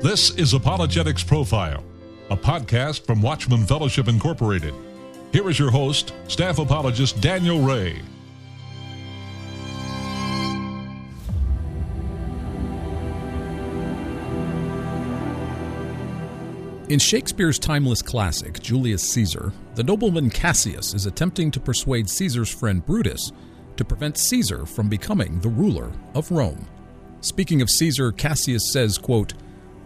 This is Apologetics Profile, a podcast from Watchman Fellowship Incorporated. Here is your host, staff apologist Daniel Ray. In Shakespeare's timeless classic, Julius Caesar, the nobleman Cassius is attempting to persuade Caesar's friend Brutus to prevent Caesar from becoming the ruler of Rome. Speaking of Caesar, Cassius says, quote,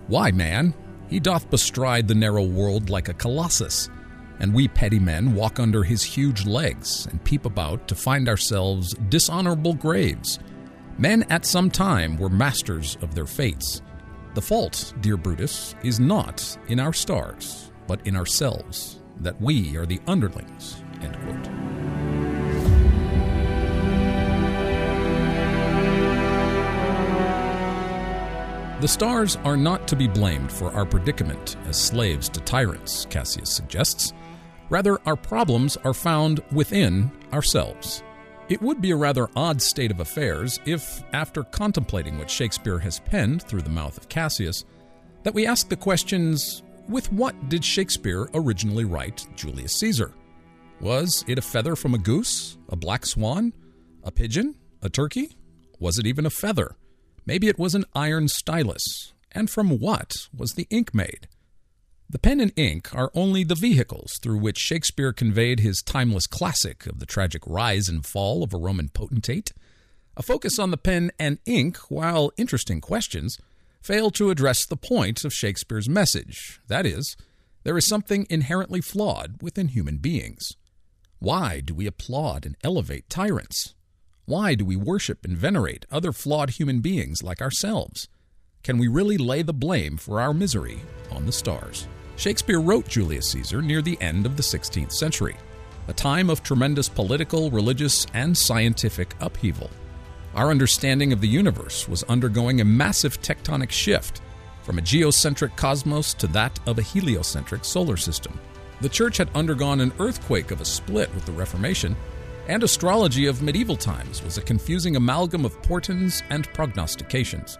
Why, man, he doth bestride the narrow world like a colossus, and we petty men walk under his huge legs and peep about to find ourselves dishonorable graves. Men at some time were masters of their fates the fault, dear Brutus, is not in our stars, but in ourselves, that we are the underlings. End quote. The stars are not to be blamed for our predicament as slaves to tyrants, Cassius suggests. Rather, our problems are found within ourselves. It would be a rather odd state of affairs if, after contemplating what Shakespeare has penned through the mouth of Cassius, that we ask the questions with what did Shakespeare originally write Julius Caesar? Was it a feather from a goose, a black swan, a pigeon, a turkey? Was it even a feather? Maybe it was an iron stylus. And from what was the ink made? The pen and ink are only the vehicles through which Shakespeare conveyed his timeless classic of the tragic rise and fall of a Roman potentate. A focus on the pen and ink, while interesting questions, fail to address the point of Shakespeare's message. That is, there is something inherently flawed within human beings. Why do we applaud and elevate tyrants? Why do we worship and venerate other flawed human beings like ourselves? Can we really lay the blame for our misery on the stars? Shakespeare wrote Julius Caesar near the end of the 16th century, a time of tremendous political, religious, and scientific upheaval. Our understanding of the universe was undergoing a massive tectonic shift from a geocentric cosmos to that of a heliocentric solar system. The Church had undergone an earthquake of a split with the Reformation, and astrology of medieval times was a confusing amalgam of portents and prognostications.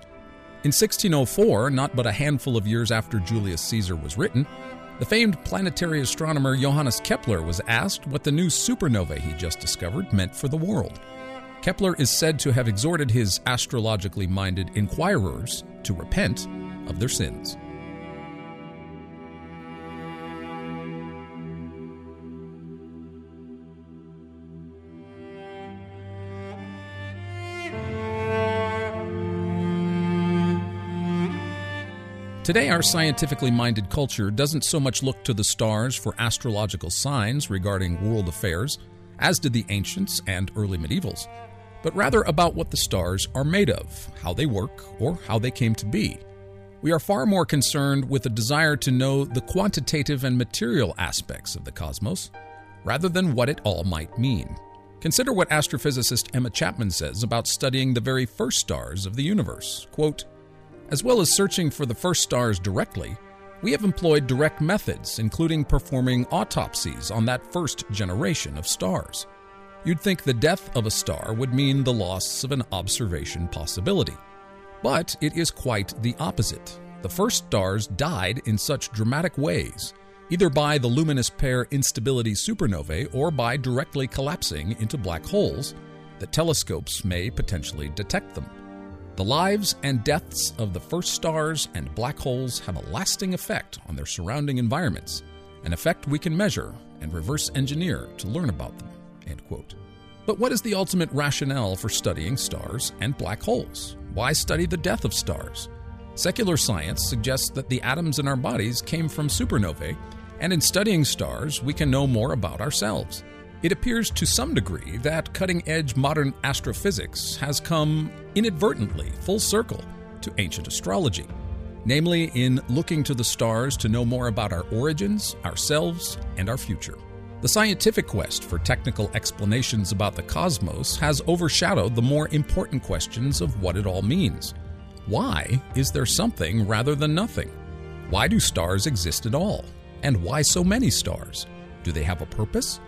In 1604, not but a handful of years after Julius Caesar was written, the famed planetary astronomer Johannes Kepler was asked what the new supernovae he just discovered meant for the world. Kepler is said to have exhorted his astrologically minded inquirers to repent of their sins. Today, our scientifically minded culture doesn't so much look to the stars for astrological signs regarding world affairs, as did the ancients and early medievals, but rather about what the stars are made of, how they work, or how they came to be. We are far more concerned with a desire to know the quantitative and material aspects of the cosmos, rather than what it all might mean. Consider what astrophysicist Emma Chapman says about studying the very first stars of the universe. Quote, as well as searching for the first stars directly, we have employed direct methods, including performing autopsies on that first generation of stars. You'd think the death of a star would mean the loss of an observation possibility. But it is quite the opposite. The first stars died in such dramatic ways, either by the luminous pair instability supernovae or by directly collapsing into black holes, that telescopes may potentially detect them. The lives and deaths of the first stars and black holes have a lasting effect on their surrounding environments, an effect we can measure and reverse engineer to learn about them. End quote. But what is the ultimate rationale for studying stars and black holes? Why study the death of stars? Secular science suggests that the atoms in our bodies came from supernovae, and in studying stars, we can know more about ourselves. It appears to some degree that cutting edge modern astrophysics has come inadvertently full circle to ancient astrology, namely in looking to the stars to know more about our origins, ourselves, and our future. The scientific quest for technical explanations about the cosmos has overshadowed the more important questions of what it all means. Why is there something rather than nothing? Why do stars exist at all? And why so many stars? Do they have a purpose?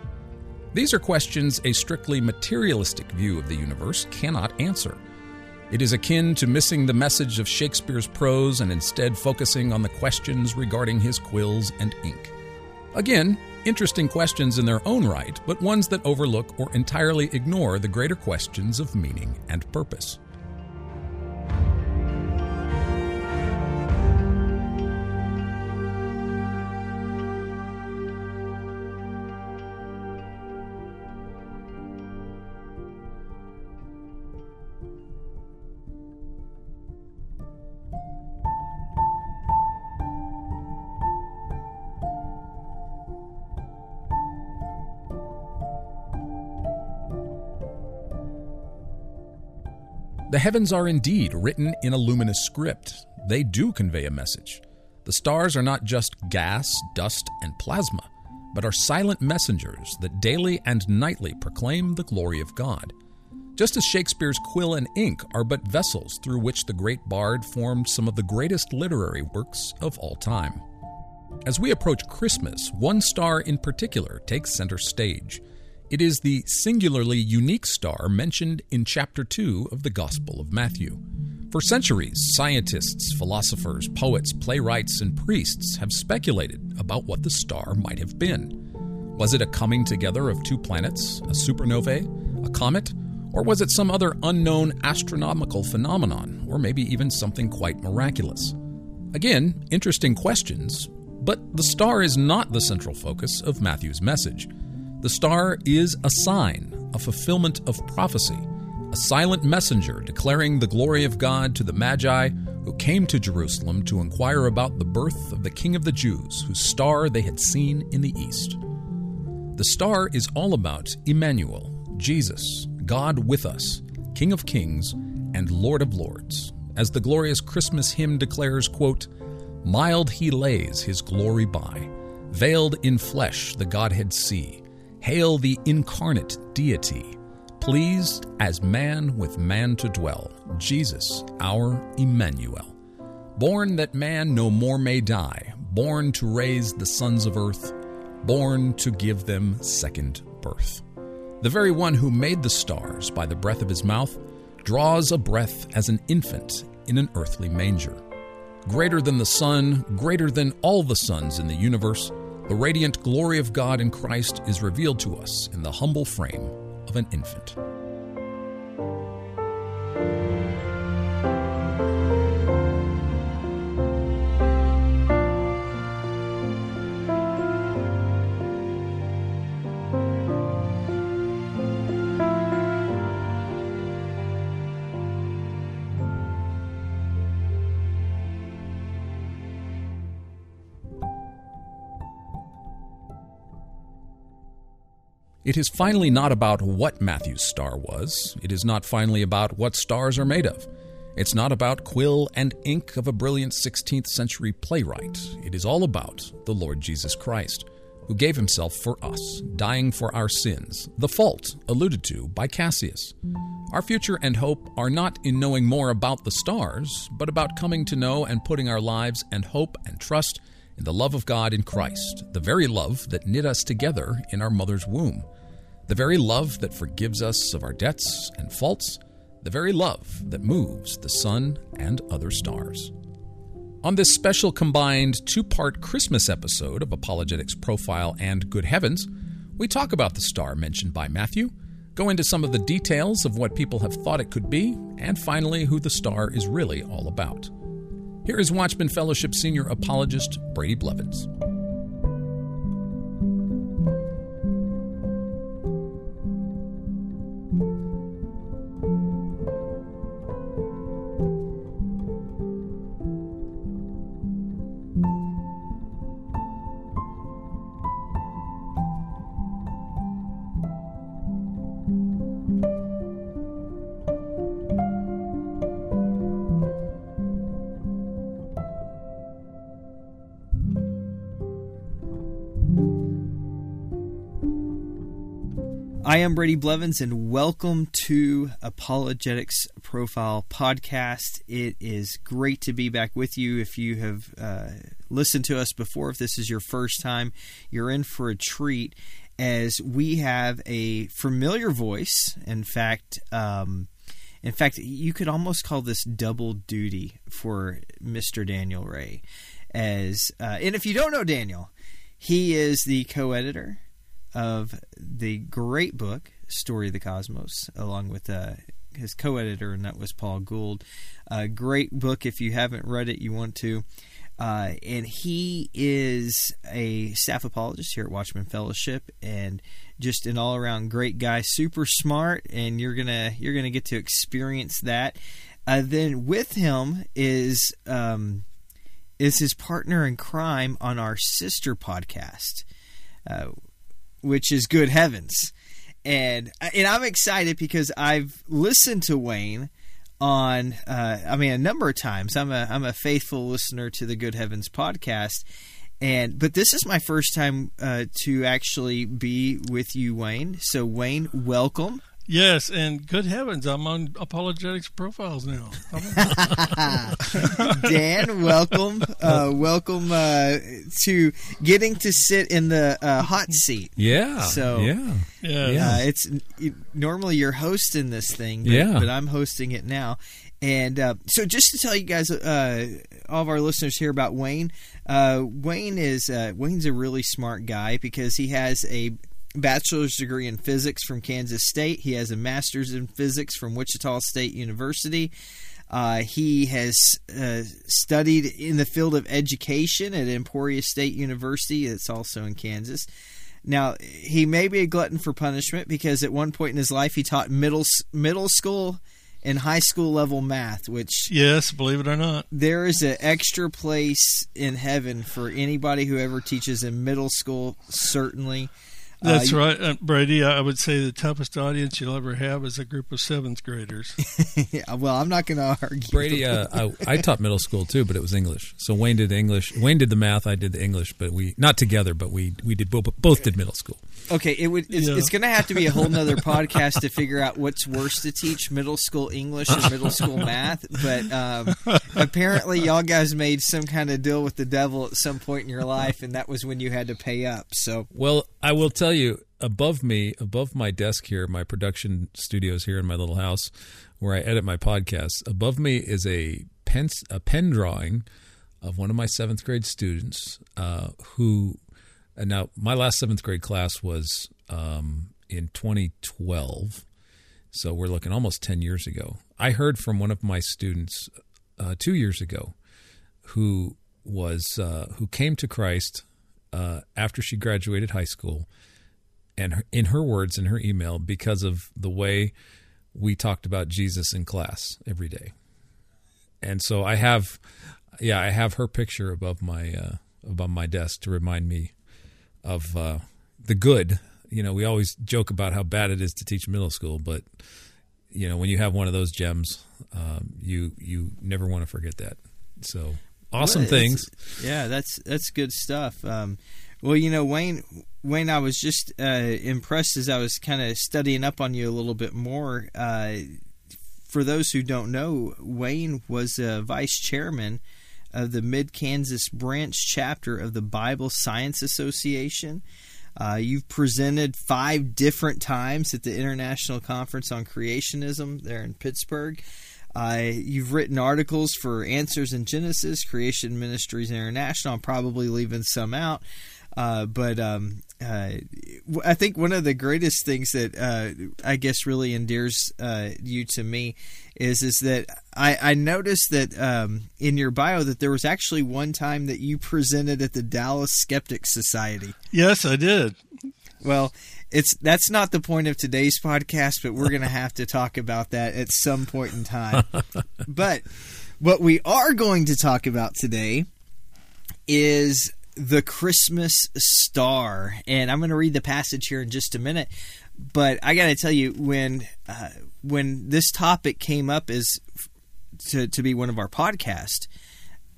These are questions a strictly materialistic view of the universe cannot answer. It is akin to missing the message of Shakespeare's prose and instead focusing on the questions regarding his quills and ink. Again, interesting questions in their own right, but ones that overlook or entirely ignore the greater questions of meaning and purpose. The heavens are indeed written in a luminous script. They do convey a message. The stars are not just gas, dust, and plasma, but are silent messengers that daily and nightly proclaim the glory of God. Just as Shakespeare's quill and ink are but vessels through which the great bard formed some of the greatest literary works of all time. As we approach Christmas, one star in particular takes center stage. It is the singularly unique star mentioned in chapter 2 of the Gospel of Matthew. For centuries, scientists, philosophers, poets, playwrights, and priests have speculated about what the star might have been. Was it a coming together of two planets, a supernovae, a comet, or was it some other unknown astronomical phenomenon, or maybe even something quite miraculous? Again, interesting questions, but the star is not the central focus of Matthew's message. The star is a sign, a fulfillment of prophecy, a silent messenger declaring the glory of God to the Magi who came to Jerusalem to inquire about the birth of the King of the Jews, whose star they had seen in the east. The star is all about Emmanuel, Jesus, God with us, King of kings and Lord of lords. As the glorious Christmas hymn declares, quote, Mild he lays his glory by, veiled in flesh the Godhead see Hail the incarnate deity, pleased as man with man to dwell, Jesus, our Emmanuel. Born that man no more may die, born to raise the sons of earth, born to give them second birth. The very one who made the stars by the breath of his mouth draws a breath as an infant in an earthly manger. Greater than the sun, greater than all the suns in the universe, the radiant glory of God in Christ is revealed to us in the humble frame of an infant. It is finally not about what Matthew's star was. It is not finally about what stars are made of. It's not about quill and ink of a brilliant 16th century playwright. It is all about the Lord Jesus Christ, who gave himself for us, dying for our sins, the fault alluded to by Cassius. Our future and hope are not in knowing more about the stars, but about coming to know and putting our lives and hope and trust in the love of God in Christ, the very love that knit us together in our mother's womb the very love that forgives us of our debts and faults, the very love that moves the sun and other stars. On this special combined two part Christmas episode of Apologetics Profile and Good Heavens, we talk about the star mentioned by Matthew, go into some of the details of what people have thought it could be, and finally, who the star is really all about. Here is Watchman Fellowship Senior Apologist Brady Blevins. I am Brady Blevins, and welcome to Apologetics Profile Podcast. It is great to be back with you. If you have uh, listened to us before, if this is your first time, you're in for a treat as we have a familiar voice. In fact, um, In fact, you could almost call this double duty for Mr. Daniel Ray. As uh, and if you don't know Daniel, he is the co-editor of the great book Story of the Cosmos, along with uh, his co-editor, and that was Paul Gould. A great book. If you haven't read it, you want to. Uh, and he is a staff apologist here at Watchman Fellowship, and just an all-around great guy, super smart, and you're gonna you're gonna get to experience that. Uh, then with him is um, is his partner in crime on our sister podcast, uh, which is Good Heavens, and and I'm excited because I've listened to Wayne on uh, I mean a number of times. I'm a I'm a faithful listener to the Good Heavens podcast, and but this is my first time uh, to actually be with you, Wayne. So Wayne, welcome. Yes, and good heavens, I'm on apologetics profiles now. Dan, welcome, uh, welcome uh, to getting to sit in the uh, hot seat. Yeah. So yeah, Yeah. Yeah. Uh, it's it, normally you're hosting this thing, but, Yeah. but I'm hosting it now. And uh, so, just to tell you guys, uh, all of our listeners here about Wayne, uh, Wayne is uh, Wayne's a really smart guy because he has a bachelor's degree in physics from Kansas State. He has a master's in physics from Wichita State University. Uh, he has uh, studied in the field of education at Emporia State University. It's also in Kansas. Now, he may be a glutton for punishment because at one point in his life he taught middle middle school and high school level math, which Yes, believe it or not. there is an extra place in heaven for anybody who ever teaches in middle school. Certainly, That's Uh, right, uh, Brady. I would say the toughest audience you'll ever have is a group of seventh graders. yeah, well, I'm not going to argue. Brady, uh, I, I taught middle school too, but it was English. So Wayne did English. Wayne did the math. I did the English, but we not together, but we we did both. Both did middle school. Okay, it would. It's, Yeah. it's going to have to be a whole nother podcast to figure out what's worse to teach: middle school English or middle school math. But um, apparently, y'all guys made some kind of deal with the devil at some point in your life, and that was when you had to pay up. So, Well, I will tell you, above me, above my desk here, my production studios here in my little house, where I edit my podcasts, above me is a pen a pen drawing of one of my seventh grade students uh, who. And now, my last seventh grade class was um, in 2012, so we're looking almost 10 years ago. I heard from one of my students uh, two years ago, who was uh, who came to Christ uh, after she graduated high school, and her, in her words, in her email, because of the way we talked about Jesus in class every day. And so I have, yeah, I have her picture above my uh, above my desk to remind me of uh, the good. You know, we always joke about how bad it is to teach middle school, but you know, when you have one of those gems, um, you you never want to forget that. So awesome Well, things. Yeah, that's that's good stuff. Um, well, you know, Wayne, Wayne, I was just uh, impressed as I was kind of studying up on you a little bit more. Uh, for those who don't know, Wayne was a vice chairman of the Mid Kansas branch chapter of the Bible Science Association. Uh, you've presented five different times at the International Conference on Creationism there in Pittsburgh. Uh, you've written articles for Answers in Genesis, Creation Ministries International. I'm probably leaving some out. Uh, but um, uh, I think one of the greatest things that uh, I guess really endears uh, you to me is is that I, I noticed that um, in your bio that there was actually one time that you presented at the Dallas Skeptic Society. yes, I did. Well, it's that's not the point of today's podcast, but we're going to have to talk about that at some point in time. but what we are going to talk about today is the Christmas star, and I'm going to read the passage here in just a minute. But I got to tell you, when uh, when this topic came up as to to be one of our podcasts,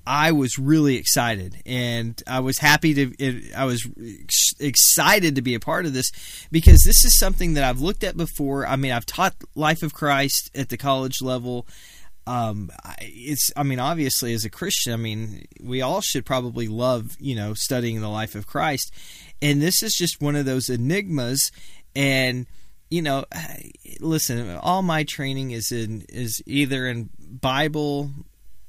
I was really excited, and I was happy to. It, I was ex- excited to be a part of this because this is something that I've looked at before. I mean, I've taught Life of Christ at the college level. Um, it's. I mean, obviously, as a Christian, I mean, we all should probably love, you know, studying the life of Christ, and this is just one of those enigmas. And you know, listen, all my training is in is either in Bible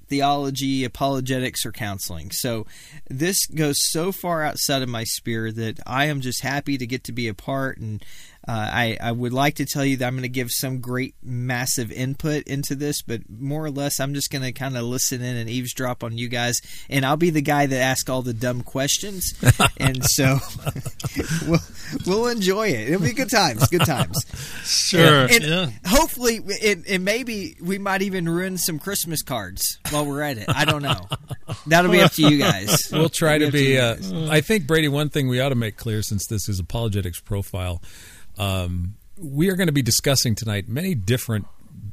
theology, apologetics, or counseling. So this goes so far outside of my sphere that I am just happy to get to be a part and uh, I, I would like to tell you that I'm going to give some great, massive input into this, but more or less, I'm just going to kind of listen in and eavesdrop on you guys, and I'll be the guy that asks all the dumb questions, and so we'll we'll enjoy it. It'll be good times, good times. Sure, and yeah. hopefully, it, it maybe we might even ruin some Christmas cards while we're at it. I don't know. That'll be up to you guys. We'll try to be. Uh, to you guys. I think Brady. One thing we ought to make clear, since this is apologetics profile, um, we are going to be discussing tonight many different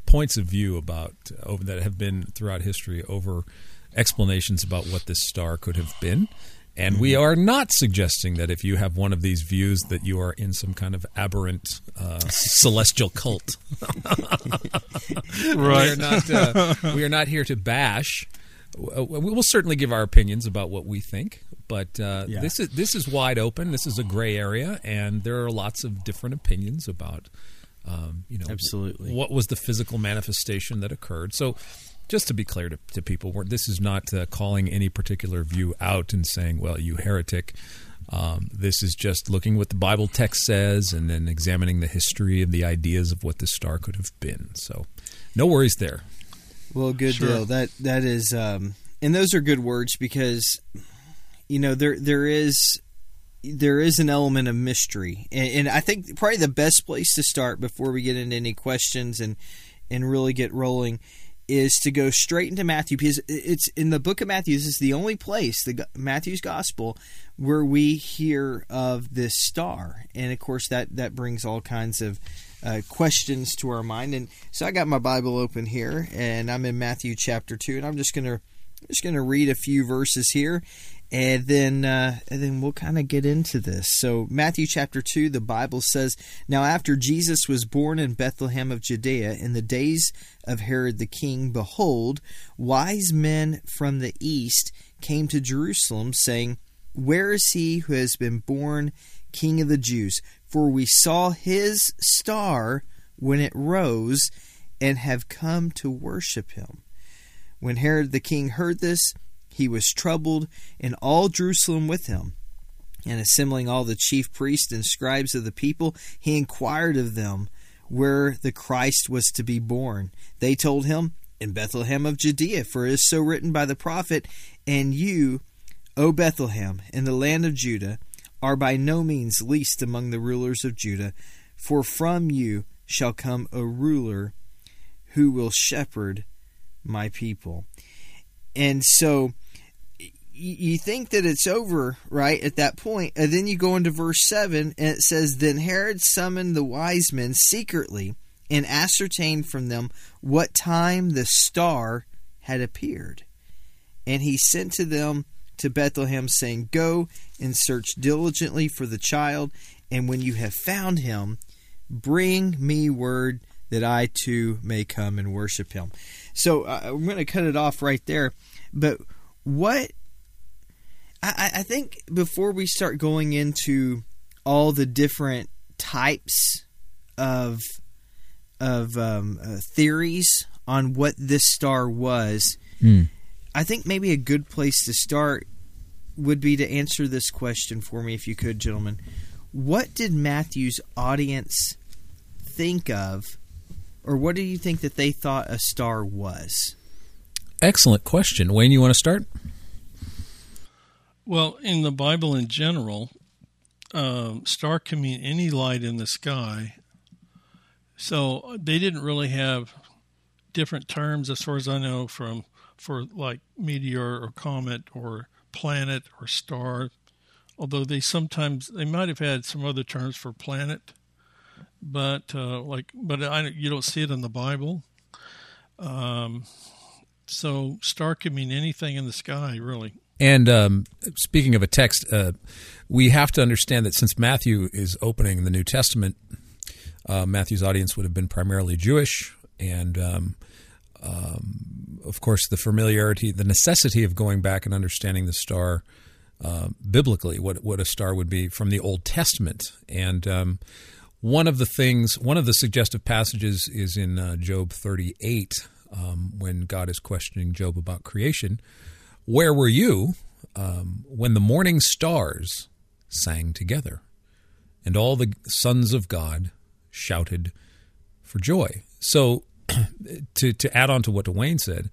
points of view about over that have been throughout history over explanations about what this star could have been. And we are not suggesting that if you have one of these views that you are in some kind of aberrant uh, celestial cult. We are Right. not. Uh, we are not here to bash. We will certainly give our opinions about what we think, but uh, Yeah. this is this is wide open. This is a gray area, and there are lots of different opinions about, um, you know, Absolutely. what was the physical manifestation that occurred. So, just to be clear to, to people, we're, this is not uh, calling any particular view out and saying, "Well, you heretic." Um, this is just looking what the Bible text says and then examining the history and the ideas of what the star could have been. So, no worries there. Well, good Sure. deal. That that is, um, and those are good words because you know there there is there is an element of mystery, and, and I think probably the best place to start before we get into any questions and and really get rolling is to go straight into Matthew because it's in the book of Matthew. This is the only place, the Matthew's Gospel, where we hear of this star, and of course that that brings all kinds of uh, questions to our mind. And so I got my Bible open here, and I'm in Matthew chapter two, and I'm just gonna just gonna read a few verses here, and then uh, and then we'll kind of get into this. So Matthew chapter two, the Bible says, "Now after Jesus was born in Bethlehem of Judea in the days of Herod the king, behold, wise men from the east came to Jerusalem, saying." Where is he who has been born King of the Jews? For we saw his star when it rose and have come to worship him. When Herod the king heard this, he was troubled, and all Jerusalem with him. And assembling all the chief priests and scribes of the people, he inquired of them where the Christ was to be born. They told him, In Bethlehem of Judea, for it is so written by the prophet, And you, O Bethlehem, in the land of Judah, are by no means least among the rulers of Judah, for from you shall come a ruler who will shepherd my people. And so you think that it's over, right, at that point, and then you go into verse 7, and it says, Then Herod summoned the wise men secretly and ascertained from them what time the star had appeared. And he sent to them to Bethlehem, saying, Go and search diligently for the child, and when you have found him, bring me word that I too may come and worship him. So uh, I'm going to cut it off right there. But what I, I think before we start going into all the different types of of um, uh, theories on what this star was, I think maybe a good place to start would be to answer this question for me, if you could, gentlemen. What did Matthew's audience think of, or what do you think that they thought a star was? Excellent question. Wayne, you want to start? Well, in the Bible in general, um, star can mean any light in the sky. So they didn't really have different terms, as far as I know, from for like meteor or comet or planet or star. Although they sometimes they might have had some other terms for planet, but uh, like but I, you don't see it in the Bible. Um, so star can mean anything in the sky, really. And um, speaking of a text, uh, we have to understand that since Matthew is opening the New Testament, uh, Matthew's audience would have been primarily Jewish, and um, um, of course, the familiarity, the necessity of going back and understanding the star uh, biblically, what what a star would be from the Old Testament, and um, one of the things, one of the suggestive passages is in uh, Job 38 um, when God is questioning Job about creation. Where were you um, when the morning stars sang together and all the sons of God shouted for joy? So, to, to add on to what Wayne said,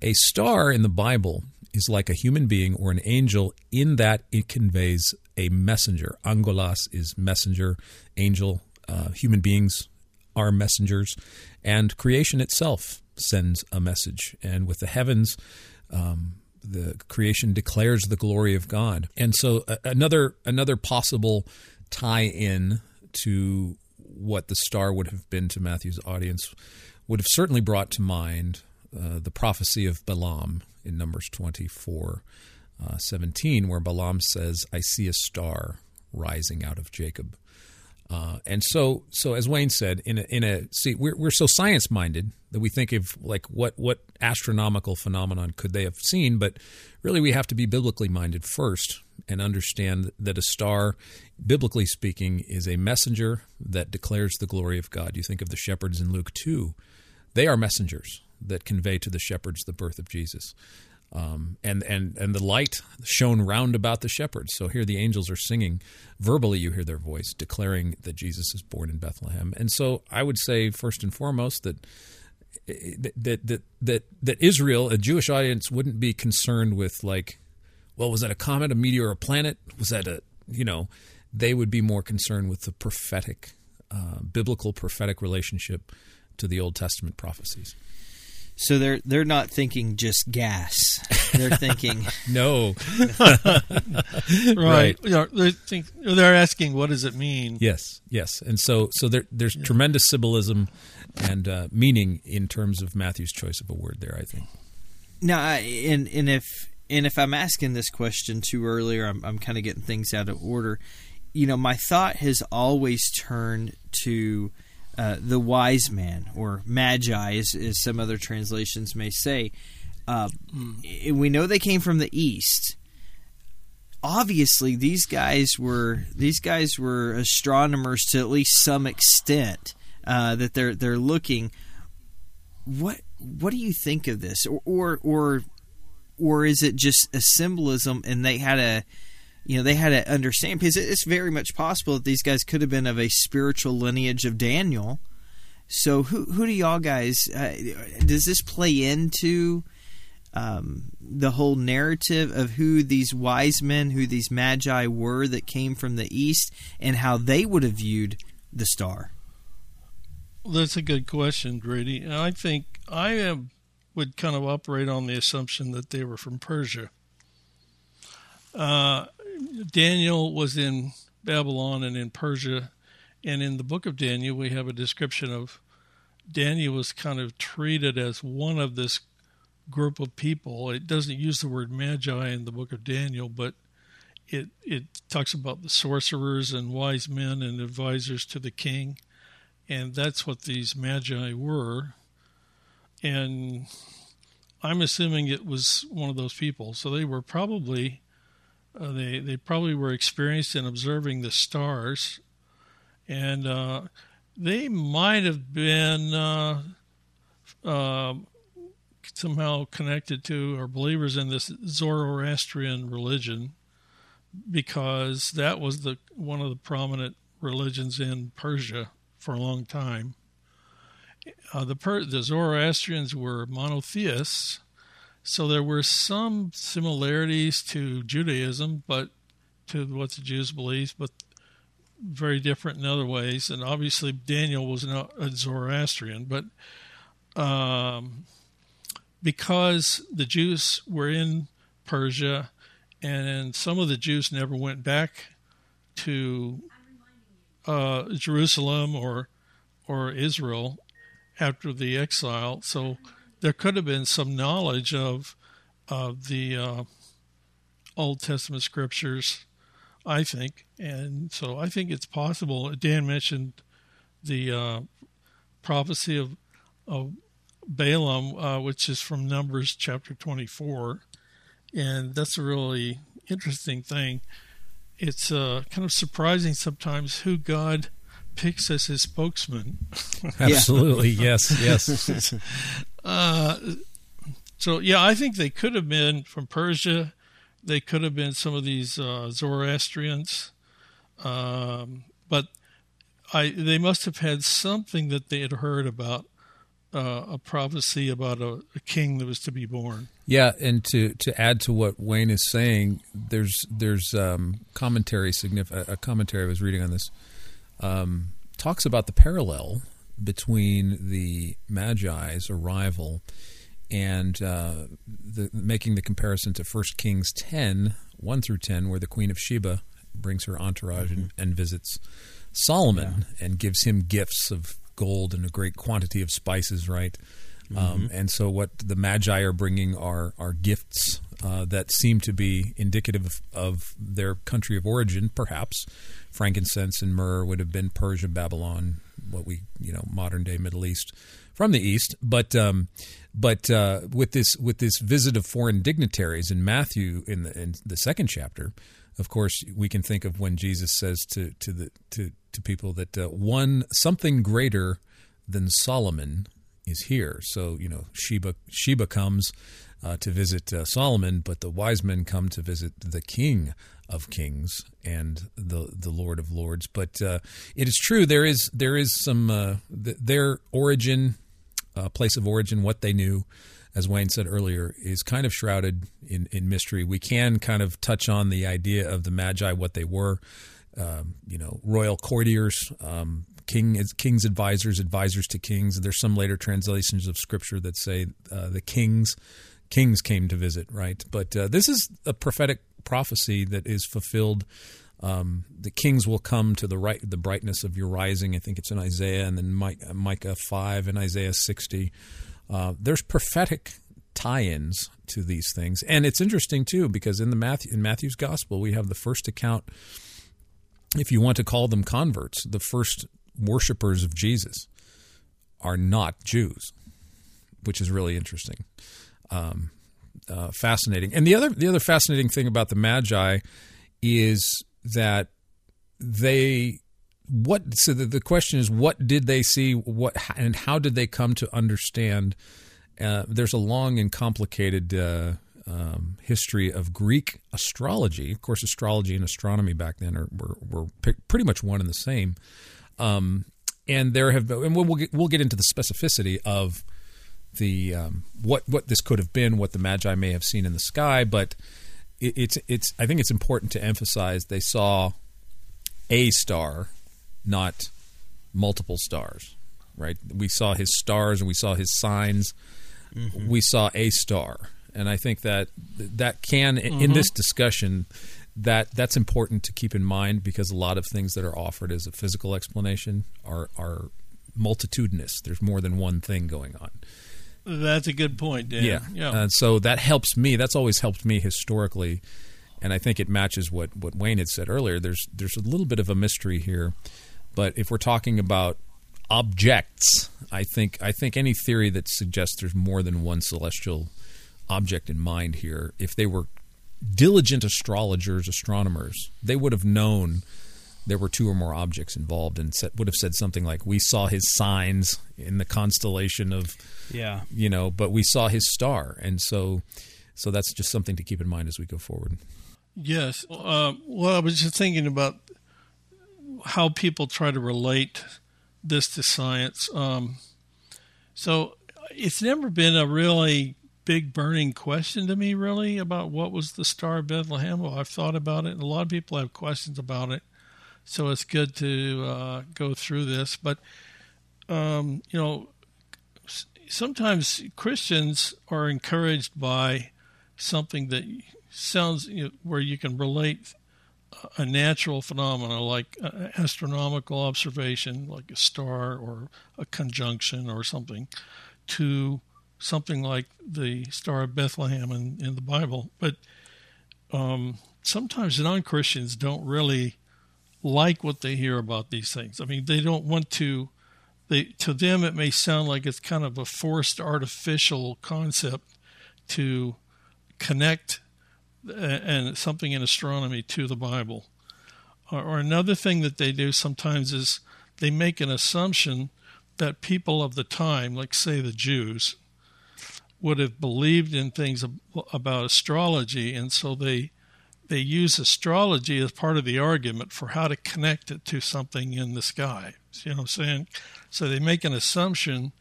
a star in the Bible is like a human being or an angel in that it conveys a messenger. angelos is messenger, angel. Uh, human beings are messengers, and creation itself sends a message. And with the heavens, um, the creation declares the glory of God. And so uh, another another possible tie in to what the star would have been to Matthew's audience would have certainly brought to mind uh, the prophecy of Balaam in Numbers 24 uh, 17, where Balaam says, I see a star rising out of Jacob. Uh, and so, so as Wayne said, in a, in a see, we're we're so science minded that we think of like what what astronomical phenomenon could they have seen, but really we have to be biblically minded first and understand that a star, biblically speaking, is a messenger that declares the glory of God. You think of the shepherds in Luke two; they are messengers that convey to the shepherds the birth of Jesus. Um, and and and the light shone round about the shepherds. So here the angels are singing verbally. You hear their voice declaring that Jesus is born in Bethlehem. And so I would say first and foremost that that that that that Israel, a Jewish audience, wouldn't be concerned with like, well, was that a comet, a meteor, a planet? Was that a you know? They would be more concerned with the prophetic, uh, biblical prophetic relationship to the Old Testament prophecies. So they're they're not thinking just gas. They're thinking no. right. right. They're, think, they're asking what does it mean? Yes. Yes. And so so there, there's yeah. tremendous symbolism and uh, meaning in terms of Matthew's choice of a word there. I think. Now, and and if and if I'm asking this question too earlier, I'm I'm kind of getting things out of order. You know, my thought has always turned to uh, the wise man or magi, as, as, some other translations may say. Uh, mm. We know they came from the east. Obviously, these guys were these guys were astronomers to at least some extent. Uh, that they're they're looking. What what do you think of this, or or or, or is it just a symbolism and they had a you know they had to understand because it's very much possible that these guys could have been of a spiritual lineage of Daniel. So who who do y'all guys uh, does this play into um, the whole narrative of who these wise men, who these magi were that came from the east, and how they would have viewed the star? Well, that's a good question, Brady. I think I am, would kind of operate on the assumption that they were from Persia. Uh, Daniel was in Babylon and in Persia, and in the book of Daniel, we have a description of Daniel was kind of treated as one of this group of people. It doesn't use the word magi in the book of Daniel, but it it talks about the sorcerers and wise men and advisors to the king, and that's what these magi were. And I'm assuming it was one of those people. So they were probably uh, they they probably were experienced in observing the stars, and uh, they might have been uh, um, somehow connected to or believers in this Zoroastrian religion, because that was the one of the prominent religions in Persia for a long time. Uh, the per- the Zoroastrians were monotheists so there were some similarities to Judaism, but to what the Jews believed, but very different in other ways. And obviously, Daniel was not a Zoroastrian, but um, because the Jews were in Persia, and some of the Jews never went back to uh, Jerusalem or or Israel after the exile, so there could have been some knowledge of of the uh, Old Testament scriptures, I think, and so I think it's possible. Dan mentioned the uh, prophecy of of Balaam, uh, which is from Numbers chapter twenty four, and that's a really interesting thing. It's uh, kind of surprising sometimes who God picks as his spokesman. Absolutely, yes, yes. uh, so yeah, I think they could have been from Persia. They could have been some of these uh, Zoroastrians, um, but I they must have had something that they had heard about uh, a prophecy about a, a, king that was to be born. Yeah, and to, to add to what Wayne is saying, there's there's um, commentary significant a commentary I was reading on this um, talks about the parallel between the Magi's arrival and uh, the, making the comparison to 1 Kings 10, 1 through 10, where the Queen of Sheba brings her entourage mm-hmm. and, and, visits Solomon yeah. and gives him gifts of gold and a great quantity of spices, right? Um, mm-hmm. Um, and so, what the Magi are bringing are are gifts uh, that seem to be indicative of, their country of origin. Perhaps frankincense and myrrh would have been Persia, Babylon, what we you know modern day Middle East from the east. But um, but uh, with this with this visit of foreign dignitaries in Matthew in the, in the second chapter, of course, we can think of when Jesus says to to the to to people that uh, one something greater than Solomon is here. So you know, Sheba Sheba comes uh, to visit uh, Solomon, but the wise men come to visit the King of Kings and the the Lord of Lords. But uh, it is true there is there is some uh, th- their origin, uh, place of origin, what they knew. As Wayne said earlier, is kind of shrouded in, in mystery. We can kind of touch on the idea of the Magi, what they were, um, you know, royal courtiers, um, king king's advisors, advisors to kings. There's some later translations of scripture that say uh, the kings kings came to visit, right? But uh, this is a prophetic prophecy that is fulfilled. Um, the kings will come to the right, the brightness of your rising. I think it's in Isaiah, and then Micah five and Isaiah sixty. Uh, there's prophetic tie-ins to these things, and it's interesting too because in the Matthew in Matthew's gospel we have the first account, if you want to call them converts, the first worshippers of Jesus are not Jews, which is really interesting, um, uh, fascinating. And the other the other fascinating thing about the Magi is that they what so the, the question is what did they see what and how did they come to understand uh, there's a long and complicated uh, um, history of Greek astrology. Of course, astrology and astronomy back then are, were, were pretty much one and the same. Um, and there have been, and we'll, we'll get, we'll get into the specificity of the um, what what this could have been, what the Magi may have seen in the sky, but it, it's it's I think it's important to emphasize they saw a star, not multiple stars. Right? We saw his stars and we saw his signs. Mm-hmm. We saw a star, and I think that that can mm-hmm. in this discussion that that's important to keep in mind because a lot of things that are offered as a physical explanation are are multitudinous. There's more than one thing going on. That's a good point, Dan. Yeah, yeah. Uh, so that helps me. That's always helped me historically, and I think it matches what what Wayne had said earlier. There's there's a little bit of a mystery here, but if we're talking about objects, I think I think any theory that suggests there's more than one celestial object in mind here, if they were diligent astrologers, astronomers, they would have known there were two or more objects involved and said, would have said something like, "We saw his signs in the constellation of, yeah, you know, but we saw his star," and so, so that's just something to keep in mind as we go forward. Yes. Uh, well, I was just thinking about how people try to relate this to science. Um, so it's never been a really big burning question to me, really, about what was the Star of Bethlehem. Well, I've thought about it, and a lot of people have questions about it. So it's good to uh, go through this. But, um, you know, sometimes Christians are encouraged by something that sounds you know, where you can relate a natural phenomena like astronomical observation, like a star or a conjunction or something, to something like the Star of Bethlehem in, in the Bible. But um, sometimes non Christians don't really like what they hear about these things. I mean, they don't want to. They to them it may sound like it's kind of a forced artificial concept to connect and something in astronomy to the Bible. Or, or another thing that they do sometimes is they make an assumption that people of the time, like say the Jews, would have believed in things about astrology, and so they they use astrology as part of the argument for how to connect it to something in the sky. Know what I'm saying? So they make an assumption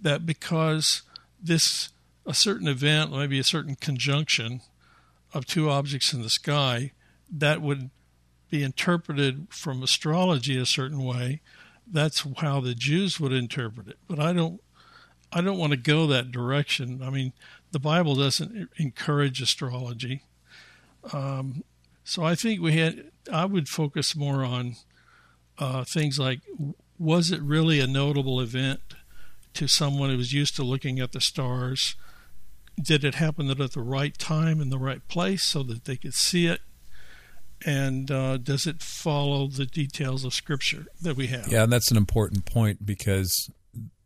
that because this a certain event, maybe a certain conjunction of two objects in the sky, that would be interpreted from astrology a certain way. That's how the Jews would interpret it. But I don't I don't want to go that direction. I mean, the Bible doesn't encourage astrology. Um, so I think we had I would focus more on uh, things like was it really a notable event to someone who was used to looking at the stars? Did it happen at the right time in the right place so that they could see it? And uh, does it follow the details of Scripture that we have? Yeah, and that's an important point because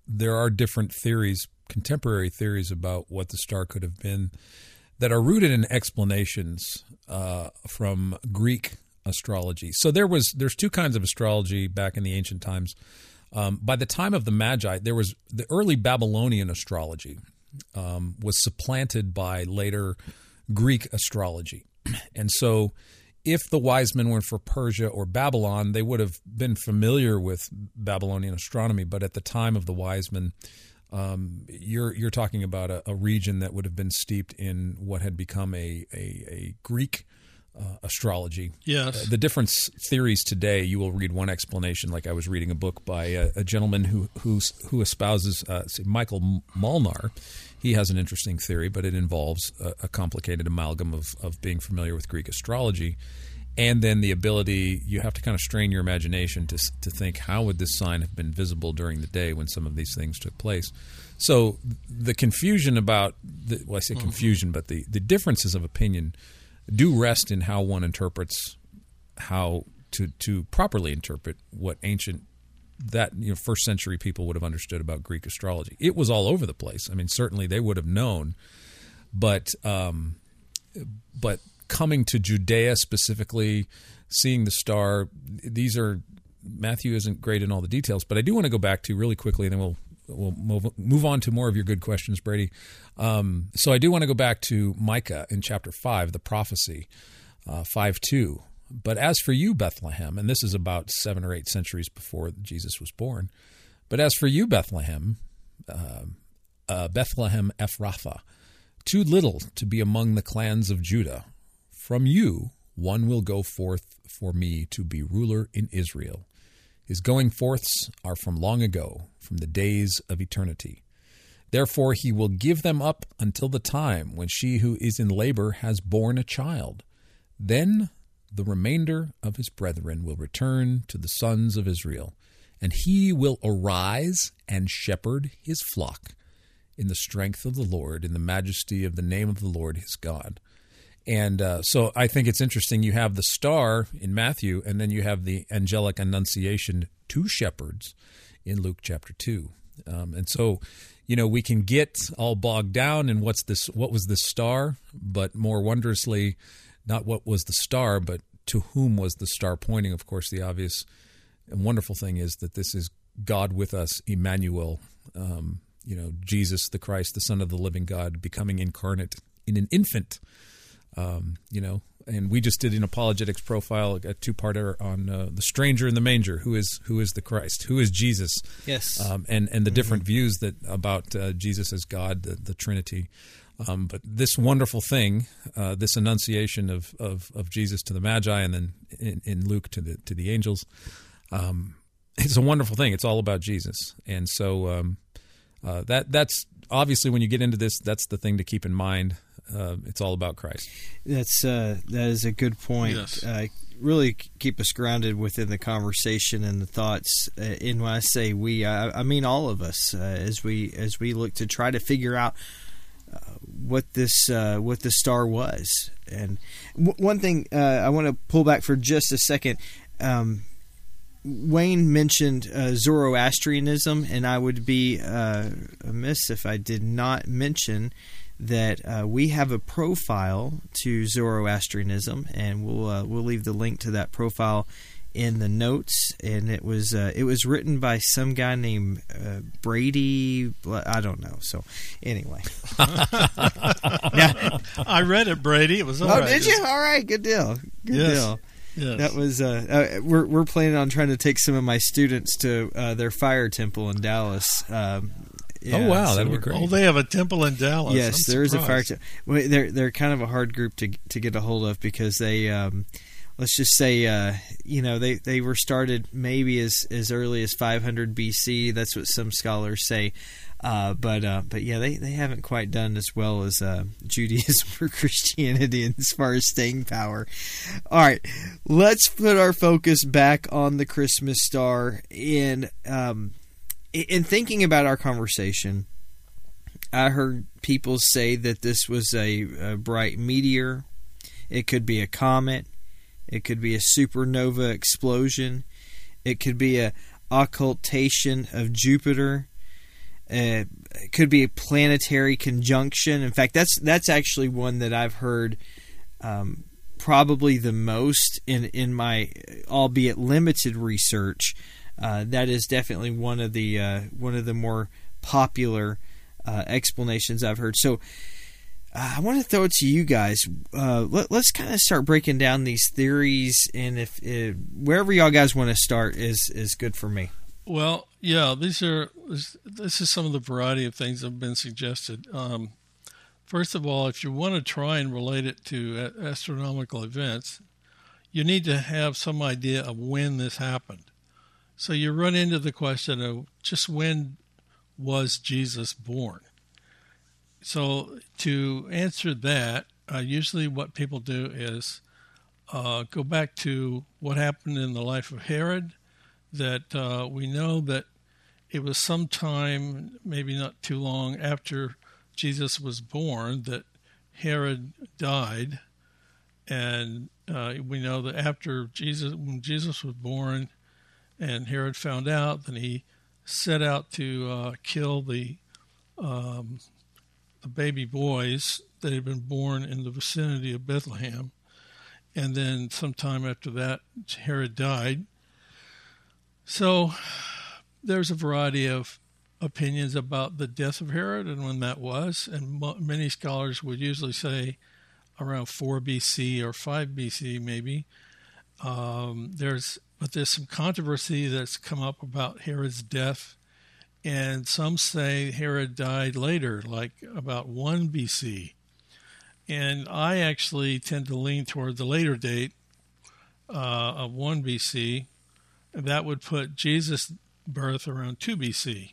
there are different theories, contemporary theories about what the star could have been that are rooted in explanations uh, from Greek astrology. So there was there's two kinds of astrology back in the ancient times. Um, by the time of the Magi, there was the early Babylonian astrology um, was supplanted by later Greek astrology, and so if the wise men were for Persia or Babylon, they would have been familiar with Babylonian astronomy. But at the time of the wise men, um, you're you're talking about a, a, region that would have been steeped in what had become a a, a Greek uh, astrology. Yes. Uh, the different theories today, you will read one explanation. Like I was reading a book by a, a gentleman who who's, who espouses uh, Michael Molnar. He has an interesting theory, but it involves a, a, complicated amalgam of of being familiar with Greek astrology. And then the ability, you have to kind of strain your imagination to, to think how would this sign have been visible during the day when some of these things took place. So the confusion about, the, well, I say mm-hmm. confusion, but the, the differences of opinion do rest in how one interprets how to to properly interpret what ancient that you know first century people would have understood about Greek astrology. It was all over the place. I mean, certainly they would have known, but um, but coming to Judea specifically, seeing the star, these are Matthew isn't great in all the details, but I do want to go back to really quickly, and then we'll we'll move, move on to more of your good questions, Brady. Um, so I do want to go back to Micah in chapter 5, the prophecy, uh, 5 2. But as for you, Bethlehem, and this is about seven or eight centuries before Jesus was born, but as for you, Bethlehem, uh, uh, Bethlehem Ephrathah, too little to be among the clans of Judah, from you one will go forth for me to be ruler in Israel. His going forths are from long ago, from the days of eternity. Therefore, he will give them up until the time when she who is in labor has borne a child. Then the remainder of his brethren will return to the sons of Israel, and he will arise and shepherd his flock in the strength of the Lord, in the majesty of the name of the Lord his God. And uh, so I think it's interesting. You have the star in Matthew, and then you have the angelic annunciation to shepherds in Luke chapter 2. Um, and so, you know, we can get all bogged down in what's this, what was this star, but more wondrously, not what was the star, but to whom was the star pointing. Of course, the obvious and wonderful thing is that this is God with us, Emmanuel, um, you know, Jesus the Christ, the Son of the living God, becoming incarnate in an infant um, you know, and we just did an apologetics profile, a two-parter on uh, the stranger in the manger. Who is who is the Christ? Who is Jesus? Yes, um, and and the mm-hmm. different views that about uh, Jesus as God, the, the Trinity. Um, but this wonderful thing, uh, this annunciation of, of, of Jesus to the Magi, and then in, in Luke to the to the angels, um, it's a wonderful thing. It's all about Jesus, and so um, uh, that that's obviously when you get into this, that's the thing to keep in mind uh, it's all about Christ. That's uh, that is a good point. Yes. Uh, really keep us grounded within the conversation and the thoughts. Uh, and when I say we, I, I mean all of us uh, as we as we look to try to figure out uh, what this what the star was. And w- one thing I want to pull back for just a second. Um, Wayne mentioned uh, Zoroastrianism, and I would be uh, amiss if I did not mention that uh, we have a profile to Zoroastrianism, and we'll uh, we'll leave the link to that profile in the notes, and it was uh, it was written by some guy named uh, Brady. I don't know. So anyway, now, I read it, Brady. It was all oh, right. did you? All right, good deal. Good Yes. deal. Yes. That was uh, uh, we're we're planning on trying to take some of my students to uh, their fire temple in Dallas. Um, Oh, wow, that'd be great. Oh, they have a temple in Dallas. Yes, I'm there is a fire surprised. temple. They're they're kind of a hard group to to get a hold of because they, um, let's just say, uh, you know, they, they were started maybe as as early as 500 BC. That's what some scholars say. Uh, but uh, but yeah, they, they haven't quite done as well as uh, Judaism or Christianity as far as staying power. All right, let's put our focus back on the Christmas star. In um, in thinking about our conversation, I heard people say that this was a, a bright meteor. It could be a comet. It could be a supernova explosion. It could be a occultation of Jupiter. Uh, it could be a planetary conjunction. In fact, that's that's actually one that I've heard um, probably the most in in my albeit limited research. Uh, that is definitely one of the uh, one of the more popular uh, explanations I've heard. So uh, I want to throw it to you guys. Let, us kind of start breaking down these theories, and if, if wherever y'all guys want to start is is good for me. Well, yeah, these are this, this is some of the variety of things that have been suggested. Um, first of all, if you want to try and relate it to astronomical events, you need to have some idea of when this happened. So you run into the question of just when was Jesus born? So to answer that, uh, usually what people do is uh, go back to what happened in the life of Herod. That uh, we know that it was sometime, maybe not too long after Jesus was born, that Herod died, and uh, we know that after Jesus, when Jesus was born, and Herod found out, then he set out to uh, kill the um, the baby boys that had been born in the vicinity of Bethlehem. And then sometime after that, Herod died. So there's a variety of opinions about the death of Herod and when that was. And many scholars would usually say around 4 BC or 5 BC, maybe. Um, there's but there's some controversy that's come up about Herod's death, and some say Herod died later, like about 1 BC. And I actually tend to lean toward the later date uh, of 1 BC. That would put Jesus' birth around 2 BC.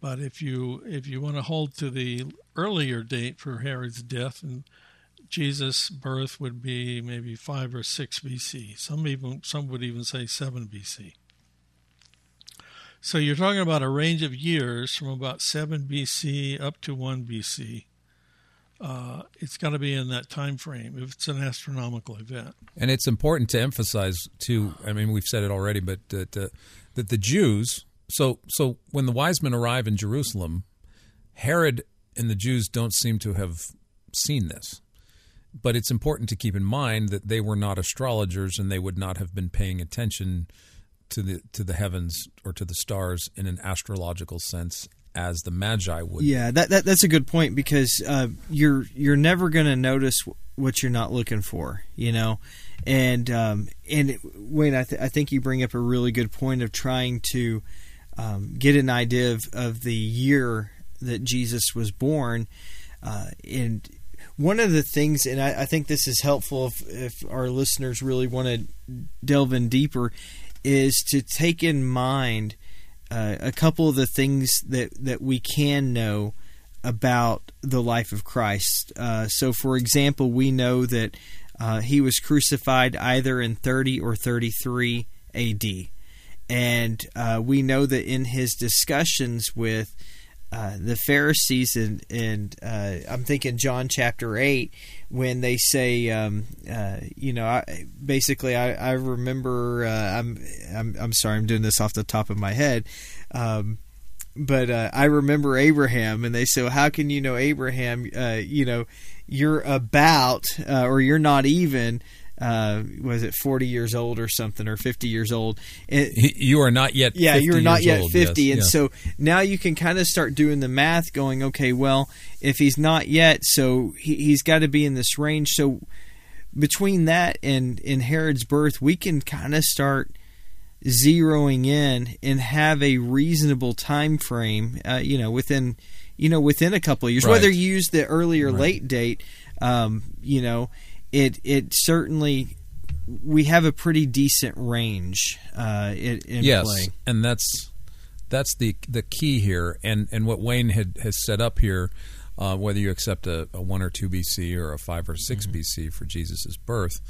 But if you if you want to hold to the earlier date for Herod's death and Jesus' birth would be maybe five or six BC. Some even some would even say seven BC. So you're talking about a range of years from about seven BC up to one BC. Uh, it's got to be in that time frame if it's an astronomical event. And it's important to emphasize too. I mean, we've said it already, but that uh, that the Jews. So so when the wise men arrive in Jerusalem, Herod and the Jews don't seem to have seen this. But it's important to keep in mind that they were not astrologers and they would not have been paying attention to the to the heavens or to the stars in an astrological sense as the Magi would. Yeah, that, that that's a good point because uh, you're you're never going to notice what you're not looking for, you know. And um, and Wayne, I, th- I think you bring up a really good point of trying to um, get an idea of, of the year that Jesus was born. Uh, and one of the things, and I, I think this is helpful if, if our listeners really want to delve in deeper, is to take in mind uh, a couple of the things that, that we can know about the life of Christ. Uh, so, for example, we know that uh, he was crucified either in 30 or 33 AD. And uh, we know that in his discussions with uh, the Pharisees, and, and uh, I'm thinking John chapter 8, when they say, um, uh, you know, I, basically, I, I remember, uh, I'm, I'm, I'm sorry, I'm doing this off the top of my head. Um, but uh, I remember Abraham, and they say, well, "How can you know Abraham? Uh, you know, you're about, or you're not even uh, was it 40 years old or something or 50 years old and, you are not yet yeah you are not yet old, 50 yes, and yeah. so now you can kind of start doing the math going okay well if he's not yet so he, he's got to be in this range so between that and in herod's birth we can kind of start zeroing in and have a reasonable time frame uh, you know within you know within a couple of years Right. whether you use the early or Right. late date um, you know it it certainly we have a pretty decent range uh, in, in yes, play. and that's that's the the key here, and and what Wayne had has set up here, uh, whether you accept a, a one or two BC or a five or 6 Mm-hmm. BC for Jesus' birth.